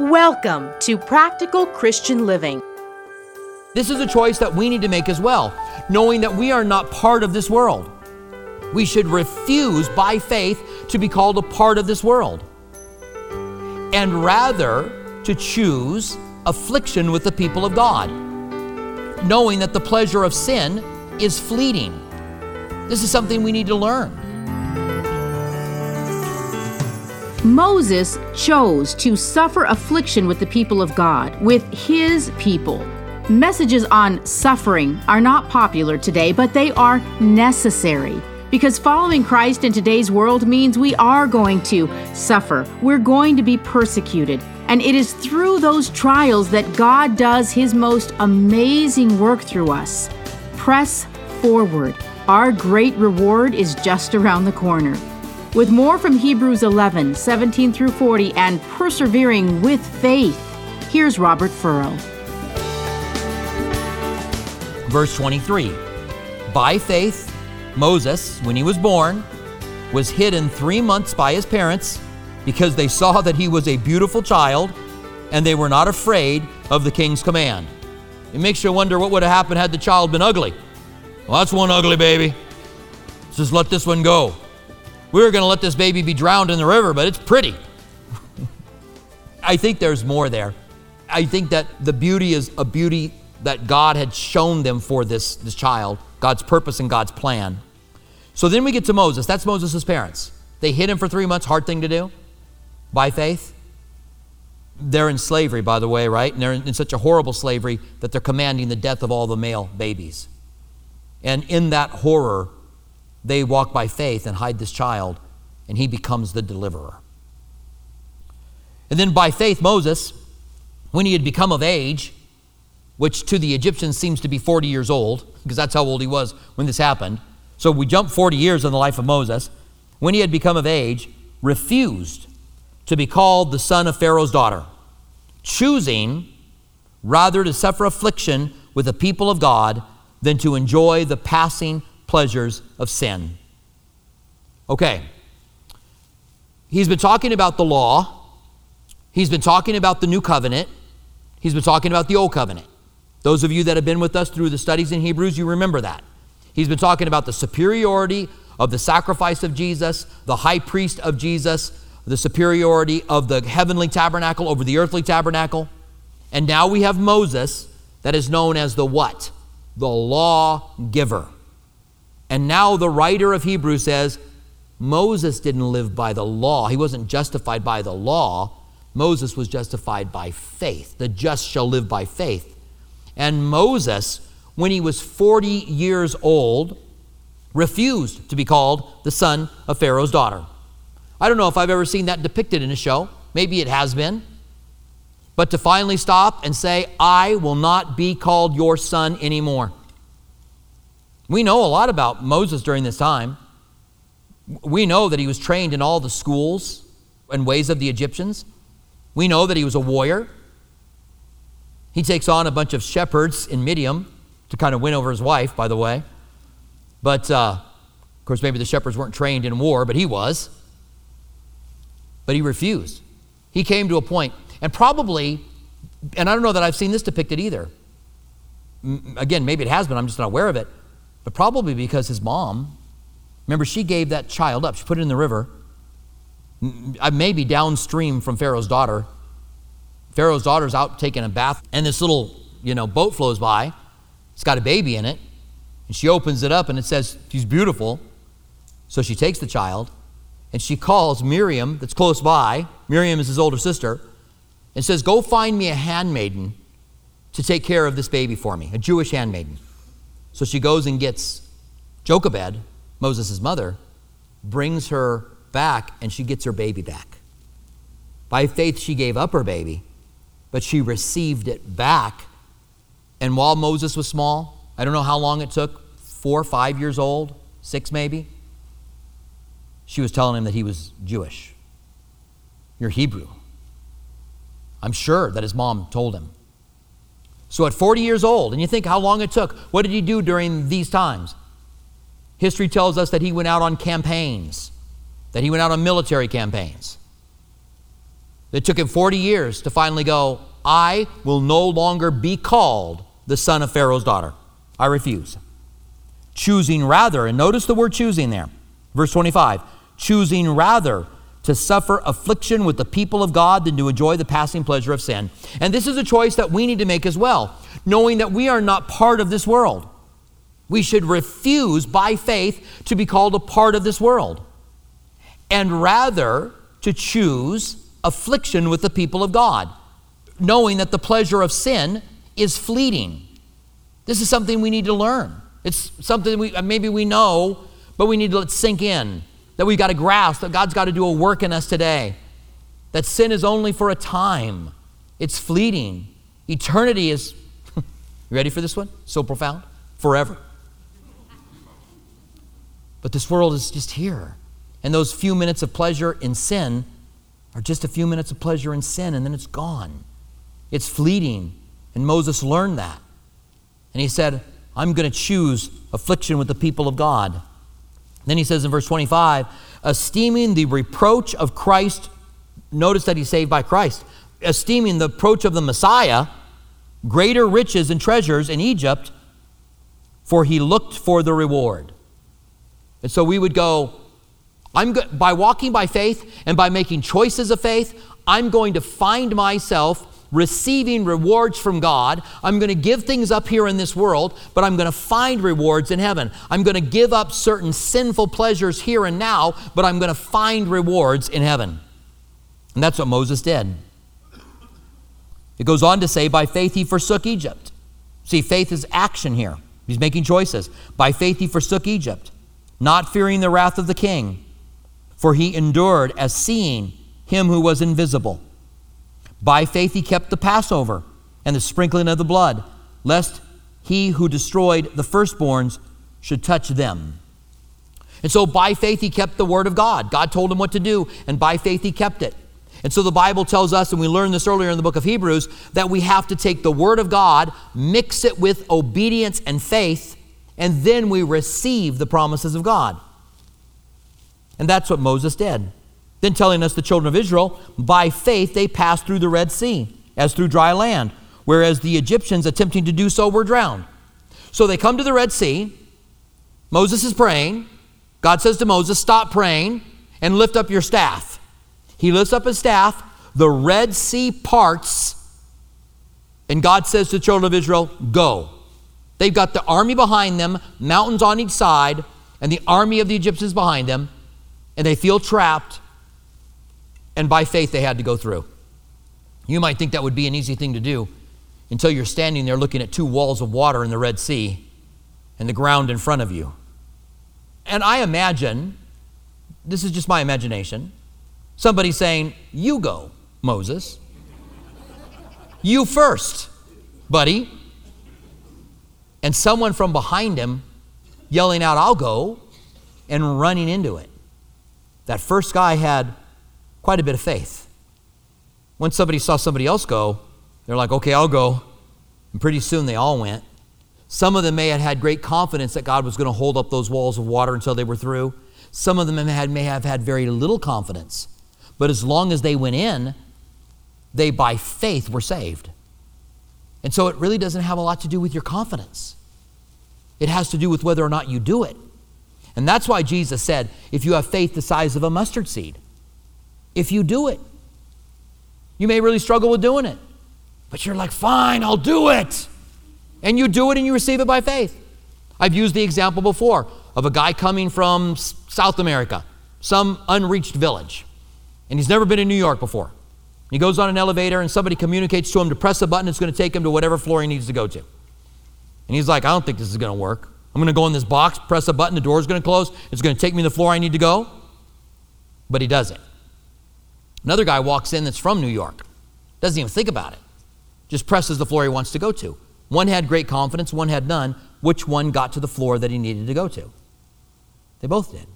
Welcome to Practical Christian Living. This is a choice that we need to make as well, knowing that we are not part of this world. We should refuse by faith to be called a part of this world and rather to choose affliction with the people of God, knowing that the pleasure of sin is fleeting. This is something we need to learn. Moses chose to suffer affliction with the people of God, with his people. Messages on suffering are not popular today, but they are necessary. Because following Christ in today's world means we are going to suffer, we're going to be persecuted. And it is through those trials that God does his most amazing work through us. Press forward. Our great reward is just around the corner. With more from Hebrews 11, 17 through 40, and persevering with faith, here's Robert Furrow. Verse 23 By faith, Moses, when he was born, was hidden three months by his parents because they saw that he was a beautiful child and they were not afraid of the king's command. It makes you wonder what would have happened had the child been ugly. Well, that's one ugly baby. Just let this one go. We were going to let this baby be drowned in the river, but it's pretty. I think there's more there. I think that the beauty is a beauty that God had shown them for this, this child, God's purpose and God's plan. So then we get to Moses. That's Moses' parents. They hid him for three months, hard thing to do, by faith. They're in slavery, by the way, right? And they're in such a horrible slavery that they're commanding the death of all the male babies. And in that horror, they walk by faith and hide this child, and he becomes the deliverer. And then by faith, Moses, when he had become of age, which to the Egyptians seems to be 40 years old, because that's how old he was when this happened. So we jump 40 years in the life of Moses. When he had become of age, refused to be called the son of Pharaoh's daughter, choosing rather to suffer affliction with the people of God than to enjoy the passing pleasures of sin. Okay. He's been talking about the law. He's been talking about the new covenant. He's been talking about the old covenant. Those of you that have been with us through the studies in Hebrews, you remember that. He's been talking about the superiority of the sacrifice of Jesus, the high priest of Jesus, the superiority of the heavenly tabernacle over the earthly tabernacle. And now we have Moses that is known as the what? The law giver. And now the writer of Hebrews says Moses didn't live by the law. He wasn't justified by the law. Moses was justified by faith. The just shall live by faith. And Moses, when he was 40 years old, refused to be called the son of Pharaoh's daughter. I don't know if I've ever seen that depicted in a show. Maybe it has been. But to finally stop and say, I will not be called your son anymore. We know a lot about Moses during this time. We know that he was trained in all the schools and ways of the Egyptians. We know that he was a warrior. He takes on a bunch of shepherds in Midian to kind of win over his wife, by the way. But, uh, of course, maybe the shepherds weren't trained in war, but he was. But he refused. He came to a point, and probably, and I don't know that I've seen this depicted either. Again, maybe it has been, I'm just not aware of it. But probably because his mom, remember, she gave that child up. She put it in the river, uh, maybe downstream from Pharaoh's daughter. Pharaoh's daughter's out taking a bath, and this little, you know, boat flows by. It's got a baby in it. And she opens it up, and it says she's beautiful. So she takes the child, and she calls Miriam, that's close by. Miriam is his older sister, and says, Go find me a handmaiden to take care of this baby for me, a Jewish handmaiden. So she goes and gets Jochebed, Moses' mother, brings her back, and she gets her baby back. By faith, she gave up her baby but she received it back. And while Moses was small, I don't know how long it took, four, five years old, six maybe, she was telling him that he was Jewish. You're Hebrew. I'm sure that his mom told him. So at 40 years old, and you think how long it took, what did he do during these times? History tells us that he went out on campaigns, that he went out on military campaigns. It took him 40 years to finally go, I will no longer be called the son of Pharaoh's daughter. I refuse. Choosing rather, and notice the word choosing there. Verse 25 choosing rather to suffer affliction with the people of God than to enjoy the passing pleasure of sin. And this is a choice that we need to make as well, knowing that we are not part of this world. We should refuse by faith to be called a part of this world and rather to choose affliction with the people of God, knowing that the pleasure of sin is fleeting. This is something we need to learn. It's something we maybe we know, but we need to let sink in that we've got to grasp that God's got to do a work in us today. That sin is only for a time, it's fleeting. Eternity is, you ready for this one? So profound? Forever. But this world is just here. And those few minutes of pleasure in sin are just a few minutes of pleasure in sin, and then it's gone. It's fleeting. And Moses learned that. And he said, I'm going to choose affliction with the people of God. Then he says in verse 25, esteeming the reproach of Christ, notice that he's saved by Christ, esteeming the approach of the Messiah greater riches and treasures in Egypt, for he looked for the reward. And so we would go, I'm go- by walking by faith and by making choices of faith, I'm going to find myself receiving rewards from God. I'm going to give things up here in this world, but I'm going to find rewards in heaven. I'm going to give up certain sinful pleasures here and now, but I'm going to find rewards in heaven. And that's what Moses did. It goes on to say, by faith he forsook Egypt. See, faith is action here. He's making choices. By faith he forsook Egypt, not fearing the wrath of the king, for he endured as seeing him who was invisible. By faith he kept the Passover and the sprinkling of the blood, lest he who destroyed the firstborns should touch them. And so by faith he kept the word of God. God told him what to do, and by faith he kept it. And so the Bible tells us, and we learned this earlier in the book of Hebrews, that we have to take the word of God, mix it with obedience and faith, and then we receive the promises of God. And that's what Moses did. Then telling us the children of Israel, by faith they passed through the Red Sea as through dry land, whereas the Egyptians attempting to do so were drowned. So they come to the Red Sea. Moses is praying. God says to Moses, Stop praying and lift up your staff. He lifts up his staff. The Red Sea parts. And God says to the children of Israel, Go. They've got the army behind them, mountains on each side, and the army of the Egyptians behind them. And they feel trapped and by faith they had to go through. You might think that would be an easy thing to do until you're standing there looking at two walls of water in the Red Sea and the ground in front of you. And I imagine, this is just my imagination, somebody saying, You go, Moses. You first, buddy. And someone from behind him yelling out, I'll go, and running into it. That first guy had quite a bit of faith. When somebody saw somebody else go, they're like, okay, I'll go. And pretty soon they all went. Some of them may have had great confidence that God was going to hold up those walls of water until they were through. Some of them had, may have had very little confidence. But as long as they went in, they by faith were saved. And so it really doesn't have a lot to do with your confidence. It has to do with whether or not you do it. And that's why Jesus said, if you have faith the size of a mustard seed, if you do it. You may really struggle with doing it, but you're like, fine, I'll do it. And you do it and you receive it by faith. I've used the example before of a guy coming from South America, some unreached village, and he's never been in New York before. He goes on an elevator and somebody communicates to him to press a button, it's going to take him to whatever floor he needs to go to. And he's like, I don't think this is going to work. I'm going to go in this box, press a button, the door's going to close, it's going to take me to the floor I need to go. But he does it. Another guy walks in that's from New York, doesn't even think about it, just presses the floor he wants to go to. One had great confidence, one had none. Which one got to the floor that he needed to go to? They both did.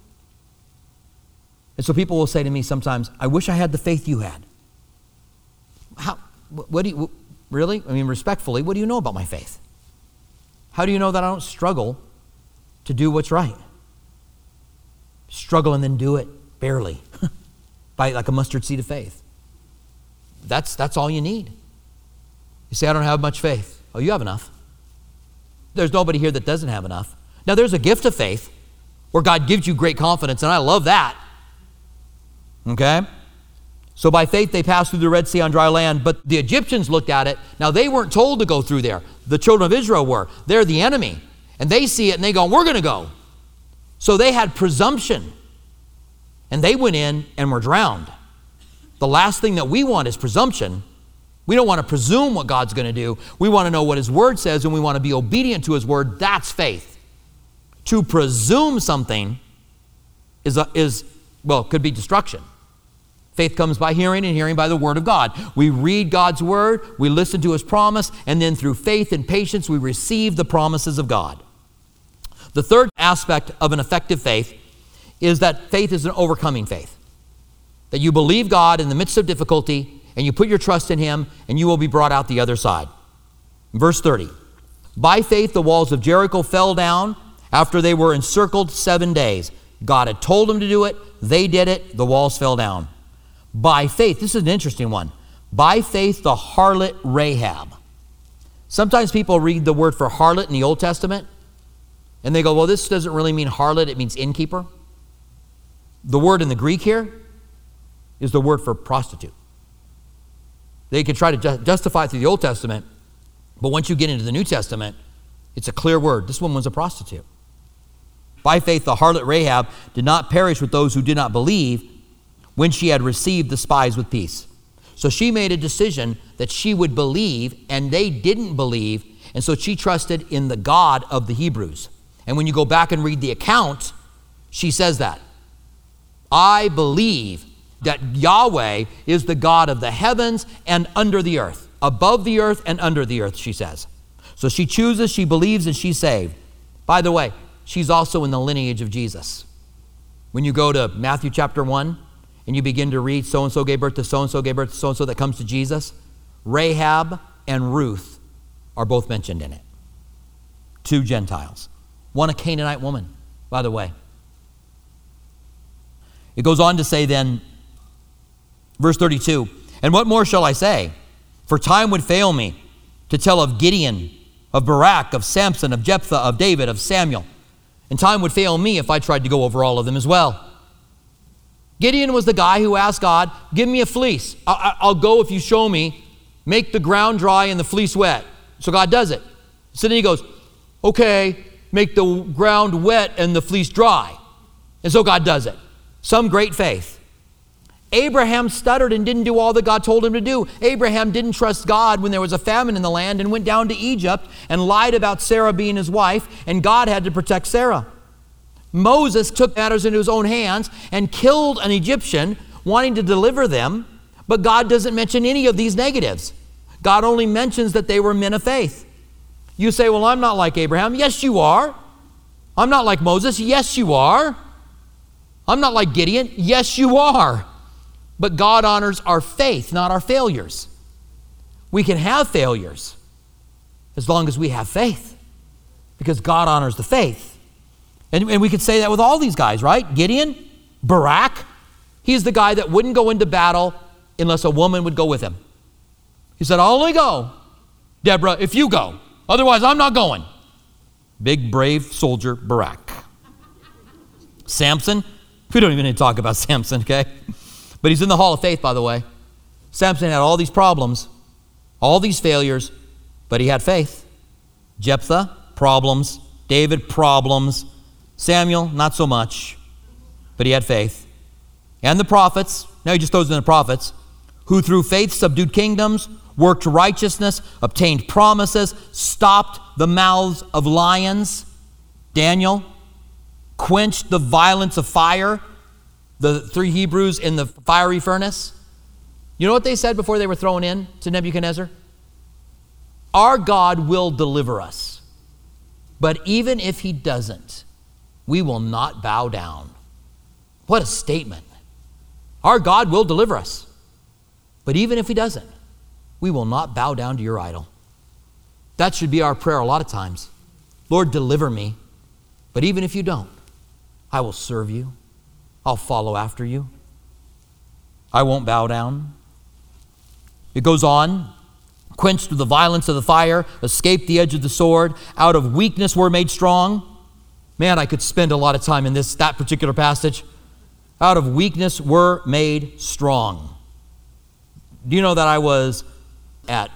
And so people will say to me sometimes, I wish I had the faith you had. How, what do you, really? I mean, respectfully, what do you know about my faith? How do you know that I don't struggle to do what's right? Struggle and then do it barely. By like a mustard seed of faith. That's, that's all you need. You say, I don't have much faith. Oh, you have enough. There's nobody here that doesn't have enough. Now, there's a gift of faith where God gives you great confidence, and I love that. Okay? So by faith they passed through the Red Sea on dry land, but the Egyptians looked at it. Now they weren't told to go through there. The children of Israel were. They're the enemy. And they see it and they go, We're going to go. So they had presumption. And they went in and were drowned. The last thing that we want is presumption. We don't want to presume what God's going to do. We want to know what His Word says and we want to be obedient to His Word. That's faith. To presume something is, a, is well, could be destruction. Faith comes by hearing, and hearing by the Word of God. We read God's Word, we listen to His promise, and then through faith and patience, we receive the promises of God. The third aspect of an effective faith is that faith is an overcoming faith. That you believe God in the midst of difficulty, and you put your trust in Him, and you will be brought out the other side. Verse 30 By faith, the walls of Jericho fell down after they were encircled seven days. God had told them to do it, they did it, the walls fell down. By faith, this is an interesting one. By faith, the harlot Rahab. Sometimes people read the word for harlot in the Old Testament and they go, well, this doesn't really mean harlot, it means innkeeper. The word in the Greek here is the word for prostitute. They can try to justify it through the Old Testament, but once you get into the New Testament, it's a clear word. This woman was a prostitute. By faith, the harlot Rahab did not perish with those who did not believe when she had received the spies with peace. So she made a decision that she would believe, and they didn't believe, and so she trusted in the God of the Hebrews. And when you go back and read the account, she says that. I believe that Yahweh is the God of the heavens and under the earth, above the earth and under the earth, she says. So she chooses, she believes, and she's saved. By the way, she's also in the lineage of Jesus. When you go to Matthew chapter 1, and you begin to read so and so gave birth to so and so gave birth to so and so that comes to Jesus, Rahab and Ruth are both mentioned in it. Two Gentiles. One a Canaanite woman, by the way. It goes on to say then, verse 32, and what more shall I say? For time would fail me to tell of Gideon, of Barak, of Samson, of Jephthah, of David, of Samuel. And time would fail me if I tried to go over all of them as well. Gideon was the guy who asked God, Give me a fleece. I'll go if you show me. Make the ground dry and the fleece wet. So God does it. So then he goes, Okay, make the ground wet and the fleece dry. And so God does it. Some great faith. Abraham stuttered and didn't do all that God told him to do. Abraham didn't trust God when there was a famine in the land and went down to Egypt and lied about Sarah being his wife, and God had to protect Sarah. Moses took matters into his own hands and killed an Egyptian, wanting to deliver them, but God doesn't mention any of these negatives. God only mentions that they were men of faith. You say, Well, I'm not like Abraham. Yes, you are. I'm not like Moses. Yes, you are. I'm not like Gideon. Yes, you are. But God honors our faith, not our failures. We can have failures as long as we have faith because God honors the faith. And, and we could say that with all these guys, right? Gideon, Barak, he's the guy that wouldn't go into battle unless a woman would go with him. He said, I'll only go, Deborah, if you go. Otherwise, I'm not going. Big, brave soldier, Barak. Samson, we don't even need to talk about Samson, okay? But he's in the Hall of Faith, by the way. Samson had all these problems, all these failures, but he had faith. Jephthah, problems. David, problems. Samuel, not so much, but he had faith. And the prophets, now he just throws in the prophets, who through faith subdued kingdoms, worked righteousness, obtained promises, stopped the mouths of lions. Daniel quenched the violence of fire, the three Hebrews in the fiery furnace. You know what they said before they were thrown in to Nebuchadnezzar? Our God will deliver us. But even if he doesn't, we will not bow down. What a statement. Our God will deliver us. But even if He doesn't, we will not bow down to your idol. That should be our prayer a lot of times. Lord, deliver me. But even if you don't, I will serve you. I'll follow after you. I won't bow down. It goes on quenched with the violence of the fire, escaped the edge of the sword, out of weakness were made strong. Man, I could spend a lot of time in this that particular passage. Out of weakness were made strong. Do you know that I was at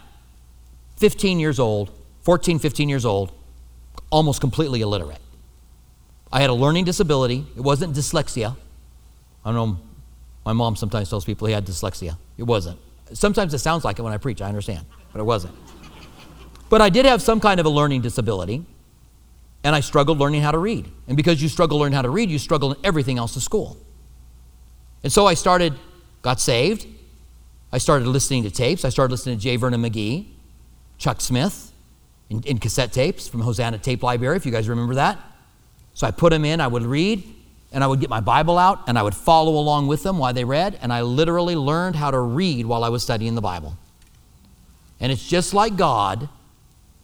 15 years old, 14, 15 years old, almost completely illiterate? I had a learning disability. It wasn't dyslexia. I don't know, my mom sometimes tells people he had dyslexia. It wasn't. Sometimes it sounds like it when I preach, I understand but it wasn't. But I did have some kind of a learning disability, and I struggled learning how to read. And because you struggle learning how to read, you struggle in everything else in school. And so I started, got saved. I started listening to tapes. I started listening to J. Vernon McGee, Chuck Smith, in, in cassette tapes from Hosanna Tape Library, if you guys remember that. So I put them in, I would read, and I would get my Bible out, and I would follow along with them while they read, and I literally learned how to read while I was studying the Bible. And it's just like God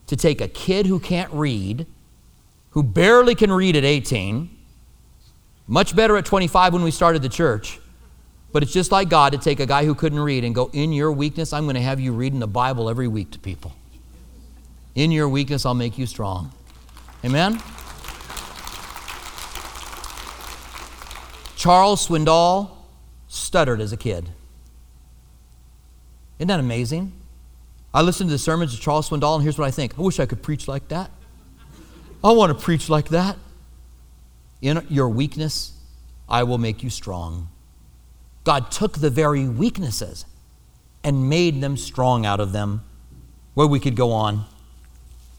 to take a kid who can't read, who barely can read at 18, much better at 25 when we started the church. But it's just like God to take a guy who couldn't read and go, In your weakness, I'm going to have you reading the Bible every week to people. In your weakness, I'll make you strong. Amen? Charles Swindoll stuttered as a kid. Isn't that amazing? I listen to the sermons of Charles Swindoll, and here's what I think I wish I could preach like that. I want to preach like that. In your weakness, I will make you strong. God took the very weaknesses and made them strong out of them. Where we could go on.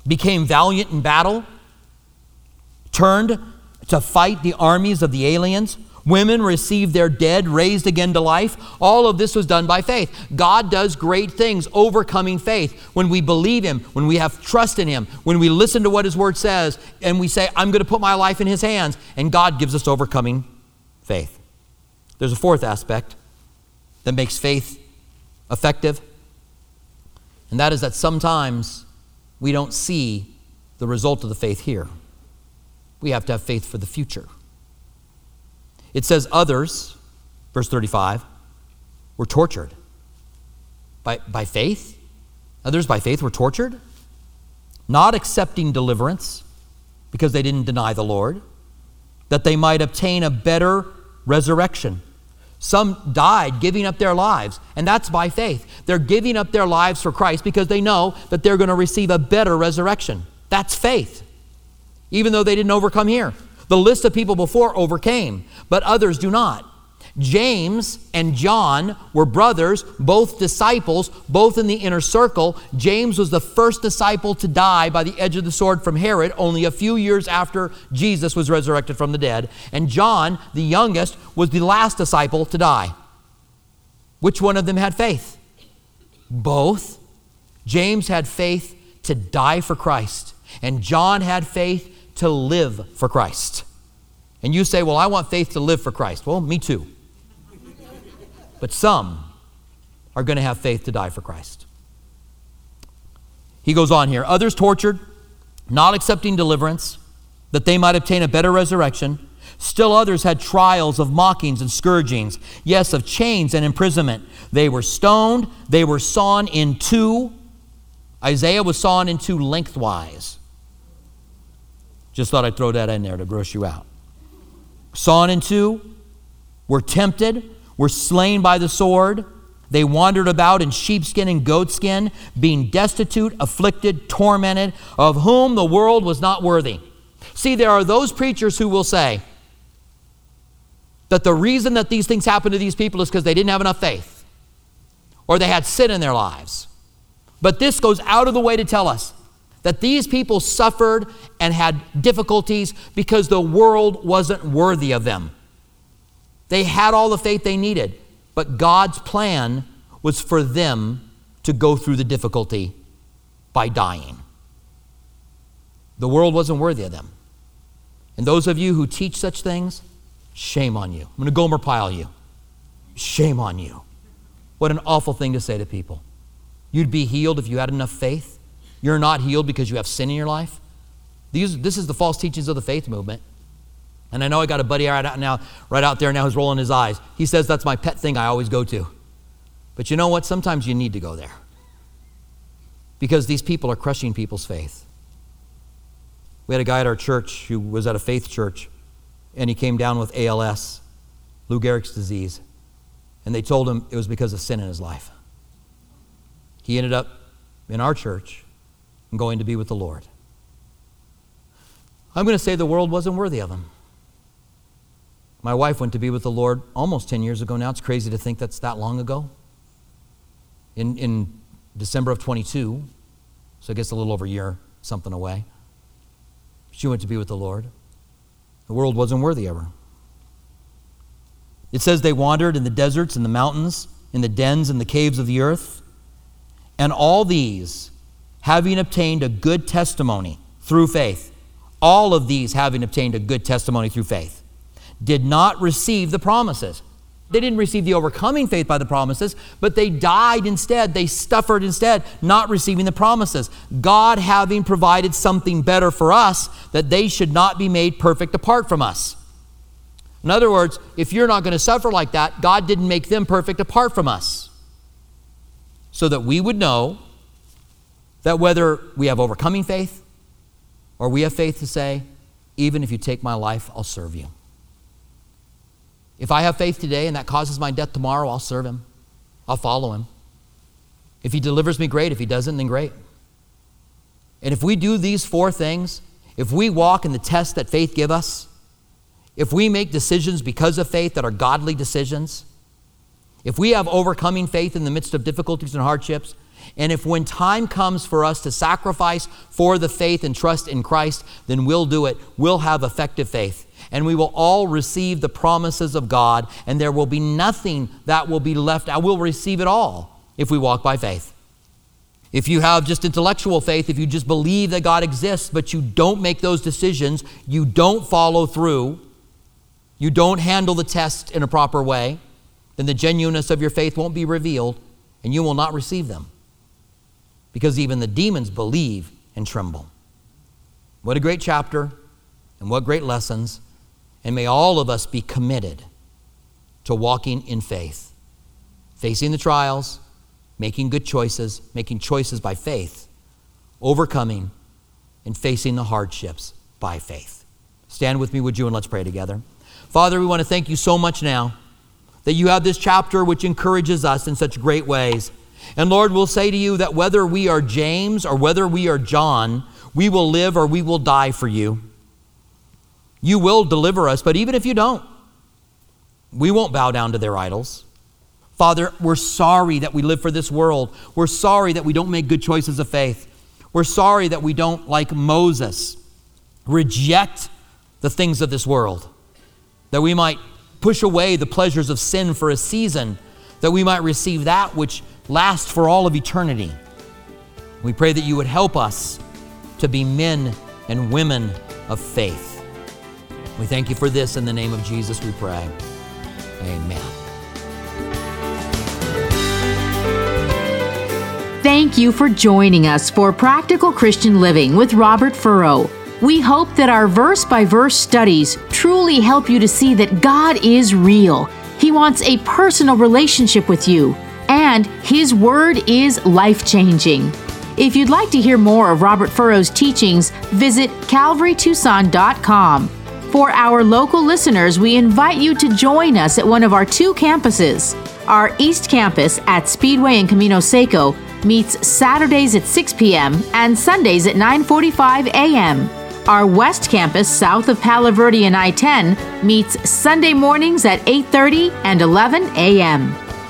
Became valiant in battle, turned to fight the armies of the aliens, Women received their dead raised again to life. All of this was done by faith. God does great things overcoming faith when we believe Him, when we have trust in Him, when we listen to what His Word says, and we say, I'm going to put my life in His hands, and God gives us overcoming faith. There's a fourth aspect that makes faith effective, and that is that sometimes we don't see the result of the faith here. We have to have faith for the future. It says, Others, verse 35, were tortured. By, by faith? Others by faith were tortured, not accepting deliverance because they didn't deny the Lord, that they might obtain a better resurrection. Some died giving up their lives, and that's by faith. They're giving up their lives for Christ because they know that they're going to receive a better resurrection. That's faith, even though they didn't overcome here. The list of people before overcame, but others do not. James and John were brothers, both disciples, both in the inner circle. James was the first disciple to die by the edge of the sword from Herod only a few years after Jesus was resurrected from the dead. And John, the youngest, was the last disciple to die. Which one of them had faith? Both. James had faith to die for Christ, and John had faith to live for Christ. And you say, Well, I want faith to live for Christ. Well, me too. But some are going to have faith to die for Christ. He goes on here others tortured, not accepting deliverance, that they might obtain a better resurrection. Still others had trials of mockings and scourgings, yes, of chains and imprisonment. They were stoned, they were sawn in two. Isaiah was sawn in two lengthwise. Just thought I'd throw that in there to gross you out. Sawn in two, were tempted, were slain by the sword. They wandered about in sheepskin and goatskin, being destitute, afflicted, tormented, of whom the world was not worthy. See, there are those preachers who will say that the reason that these things happen to these people is because they didn't have enough faith or they had sin in their lives. But this goes out of the way to tell us that these people suffered and had difficulties because the world wasn't worthy of them. They had all the faith they needed, but God's plan was for them to go through the difficulty by dying. The world wasn't worthy of them. And those of you who teach such things, shame on you. I'm going to Gomer Pyle you. Shame on you. What an awful thing to say to people. You'd be healed if you had enough faith. You're not healed because you have sin in your life. These, this is the false teachings of the faith movement. And I know I got a buddy right out now, right out there now who's rolling his eyes. He says that's my pet thing I always go to. But you know what? Sometimes you need to go there because these people are crushing people's faith. We had a guy at our church who was at a faith church, and he came down with ALS, Lou Gehrig's disease, and they told him it was because of sin in his life. He ended up in our church and going to be with the Lord. I'm going to say the world wasn't worthy of him. My wife went to be with the Lord almost 10 years ago now. It's crazy to think that's that long ago. In, in December of 22, so I guess a little over a year, something away. She went to be with the Lord. The world wasn't worthy of her. It says they wandered in the deserts and the mountains, in the dens and the caves of the earth. And all these, having obtained a good testimony through faith, all of these having obtained a good testimony through faith, did not receive the promises. They didn't receive the overcoming faith by the promises, but they died instead. They suffered instead, not receiving the promises. God having provided something better for us, that they should not be made perfect apart from us. In other words, if you're not going to suffer like that, God didn't make them perfect apart from us. So that we would know that whether we have overcoming faith or we have faith to say, even if you take my life, I'll serve you. If I have faith today and that causes my death tomorrow, I'll serve him. I'll follow him. If he delivers me, great. If he doesn't, then great. And if we do these four things, if we walk in the test that faith give us, if we make decisions because of faith that are godly decisions, if we have overcoming faith in the midst of difficulties and hardships, and if when time comes for us to sacrifice for the faith and trust in Christ, then we'll do it. We'll have effective faith and we will all receive the promises of God, and there will be nothing that will be left out. We'll receive it all if we walk by faith. If you have just intellectual faith, if you just believe that God exists, but you don't make those decisions, you don't follow through, you don't handle the test in a proper way, then the genuineness of your faith won't be revealed and you will not receive them. Because even the demons believe and tremble. What a great chapter and what great lessons. And may all of us be committed to walking in faith, facing the trials, making good choices, making choices by faith, overcoming, and facing the hardships by faith. Stand with me, would you, and let's pray together. Father, we want to thank you so much now that you have this chapter which encourages us in such great ways. And Lord, we'll say to you that whether we are James or whether we are John, we will live or we will die for you. You will deliver us, but even if you don't, we won't bow down to their idols. Father, we're sorry that we live for this world. We're sorry that we don't make good choices of faith. We're sorry that we don't, like Moses, reject the things of this world, that we might push away the pleasures of sin for a season, that we might receive that which lasts for all of eternity. We pray that you would help us to be men and women of faith. We thank you for this in the name of Jesus, we pray. Amen. Thank you for joining us for Practical Christian Living with Robert Furrow. We hope that our verse by verse studies truly help you to see that God is real. He wants a personal relationship with you, and His Word is life changing. If you'd like to hear more of Robert Furrow's teachings, visit calvarytucson.com. For our local listeners, we invite you to join us at one of our two campuses. Our East Campus at Speedway and Camino Seco meets Saturdays at 6 p.m. and Sundays at 9:45 a.m. Our West Campus south of Palo Verde and I-10 meets Sunday mornings at 8:30 and 11 a.m.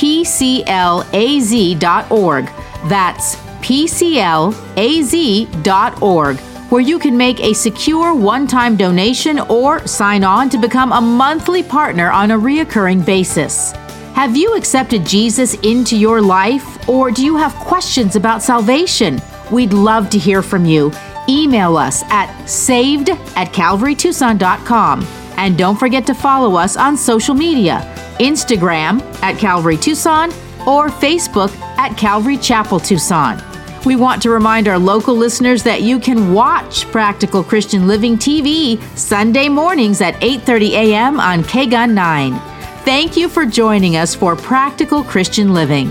pclaz.org. That's pclaz.org where you can make a secure one time donation or sign on to become a monthly partner on a reoccurring basis. Have you accepted Jesus into your life, or do you have questions about salvation? We'd love to hear from you. Email us at saved at calvarytucson.com. And don't forget to follow us on social media Instagram at Calvary Tucson or Facebook at Calvary Chapel Tucson. We want to remind our local listeners that you can watch Practical Christian Living TV Sunday mornings at 8:30 a.m. on KGUN 9. Thank you for joining us for Practical Christian Living.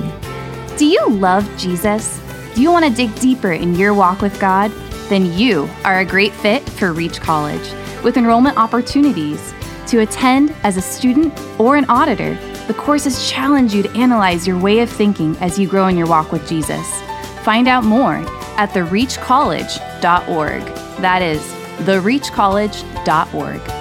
Do you love Jesus? Do you want to dig deeper in your walk with God? Then you are a great fit for Reach College with enrollment opportunities. To attend as a student or an auditor, the courses challenge you to analyze your way of thinking as you grow in your walk with Jesus. Find out more at thereachcollege.org. That is, thereachcollege.org.